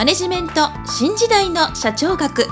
マネジメント新時代の社長学。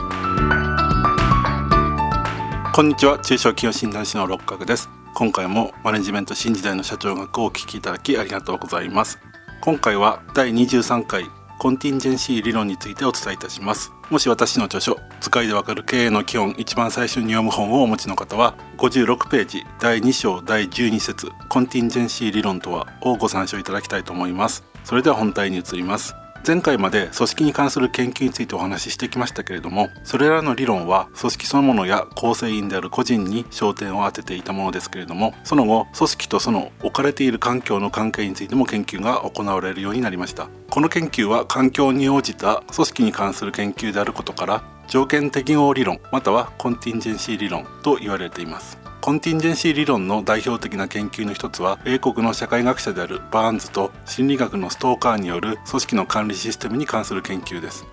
こんにちは。中小企業診断士の六角です。今回もマネジメント新時代の社長学をお聞きいただきありがとうございます。今回は第23回コンティンジェンシー理論についてお伝えいたします。もし私の著書使いでわかる経営の基本一番最初に読む本をお持ちの方は56ページ第2章第12節コンティンジェンシー理論とはをご参照いただきたいと思います。それでは本題に移ります。前回まで組織に関する研究についてお話ししてきましたけれどもそれらの理論は組織そのものや構成員である個人に焦点を当てていたものですけれどもその後組織とその置かれている環境の関係についても研究が行われるようになりました。この研究は環境に応じた組織に関する研究であることから条件適合理論またはコンティンジェンシー理論と言われています。コンティンジェンシー理論の代表的な研究の一つは英国の社会学者であるバーンズと心理学のストーカーによる組織の管理システムに関する研究です。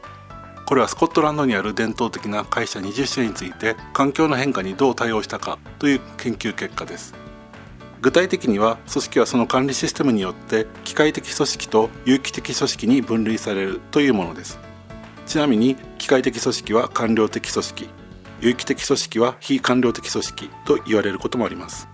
これはスコットランドにある伝統的な会社20社について環境の変化にどう対応したかという研究結果です。具体的には組織はその管理システムによって機械的組織と有機的組織に分類されるというものです。ちなみに機械的組織は官僚的組織。有機的組織は非官僚的組織と言われることもあります。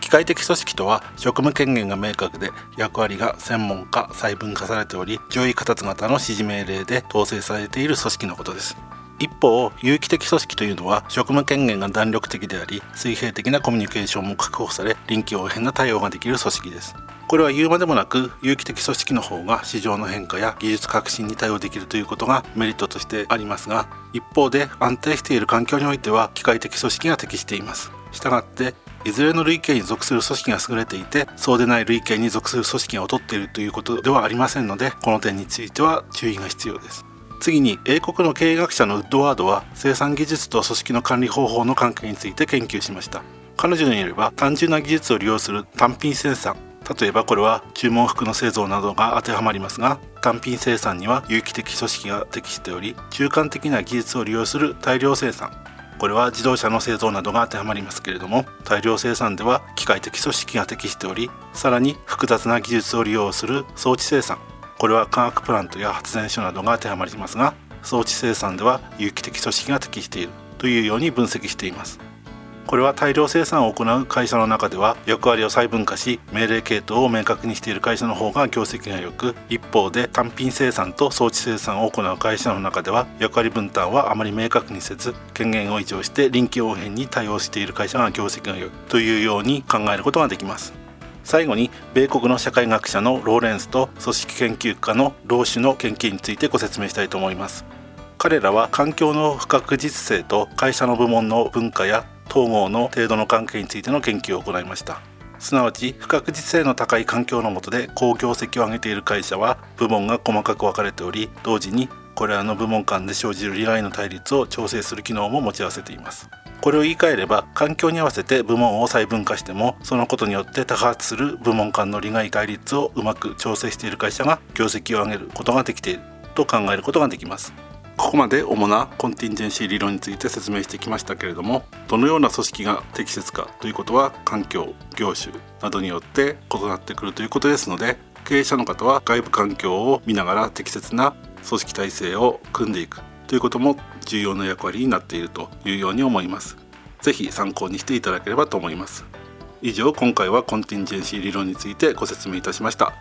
機械的組織とは職務権限が明確で役割が専門化細分化されており上位形々の指示命令で統制されている組織のことです。一方有機的組織というのは職務権限が弾力的であり水平的なコミュニケーションも確保され臨機応変な対応ができる組織です。これは言うまでもなく有機的組織の方が市場の変化や技術革新に対応できるということがメリットとしてありますが一方で安定している環境においては機械的組織が適しています。したがっていずれの類型に属する組織が優れていてそうでない類型に属する組織が劣っているということではありませんのでこの点については注意が必要です。次に英国の経営学者のウッドワードは生産技術と組織の管理方法の関係について研究しました。彼女によれば単純な技術を利用する単品生産。例えばこれは注文服の製造などが当てはまりますが単品生産には有機的組織が適しており中間的な技術を利用する大量生産。これは自動車の製造などが当てはまりますけれども大量生産では機械的組織が適しておりさらに複雑な技術を利用する装置生産。これは化学プラントや発電所などが当てはまりますが装置生産では有機的組織が適しているというように分析しています。これは大量生産を行う会社の中では役割を細分化し命令系統を明確にしている会社の方が業績が良く一方で単品生産と装置生産を行う会社の中では役割分担はあまり明確にせず権限を異常して臨機応変に対応している会社が業績が良いというように考えることができます。最後に米国の社会学者のローレンスと組織研究家のローシュの研究についてご説明したいと思います。彼らは環境の不確実性と会社の部門の文化や統合の程度の関係についての研究を行いました。すなわち不確実性の高い環境の下で好業績を上げている会社は部門が細かく分かれており同時にこれらの部門間で生じる利害の対立を調整する機能も持ち合わせています。これを言い換えれば環境に合わせて部門を細分化してもそのことによって多発する部門間の利害対立をうまく調整している会社が業績を上げることができていると考えることができます。ここまで主なコンティンジェンシー理論について説明してきましたけれどもどのような組織が適切かということは環境業種などによって異なってくるということですので経営者の方は外部環境を見ながら適切な組織体制を組んでいく。ということも重要な役割になっているというように思います。是非参考にしていただければと思います。以上今回はコンティンジェンシー理論についてご説明いたしました。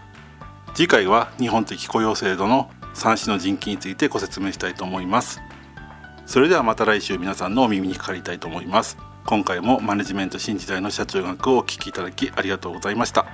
次回は日本的雇用制度の三種の人気についてご説明したいと思います。それではまた来週皆さんのお耳にかかりたいと思います。今回もマネジメント新時代の社長学をお聞きいただきありがとうございました。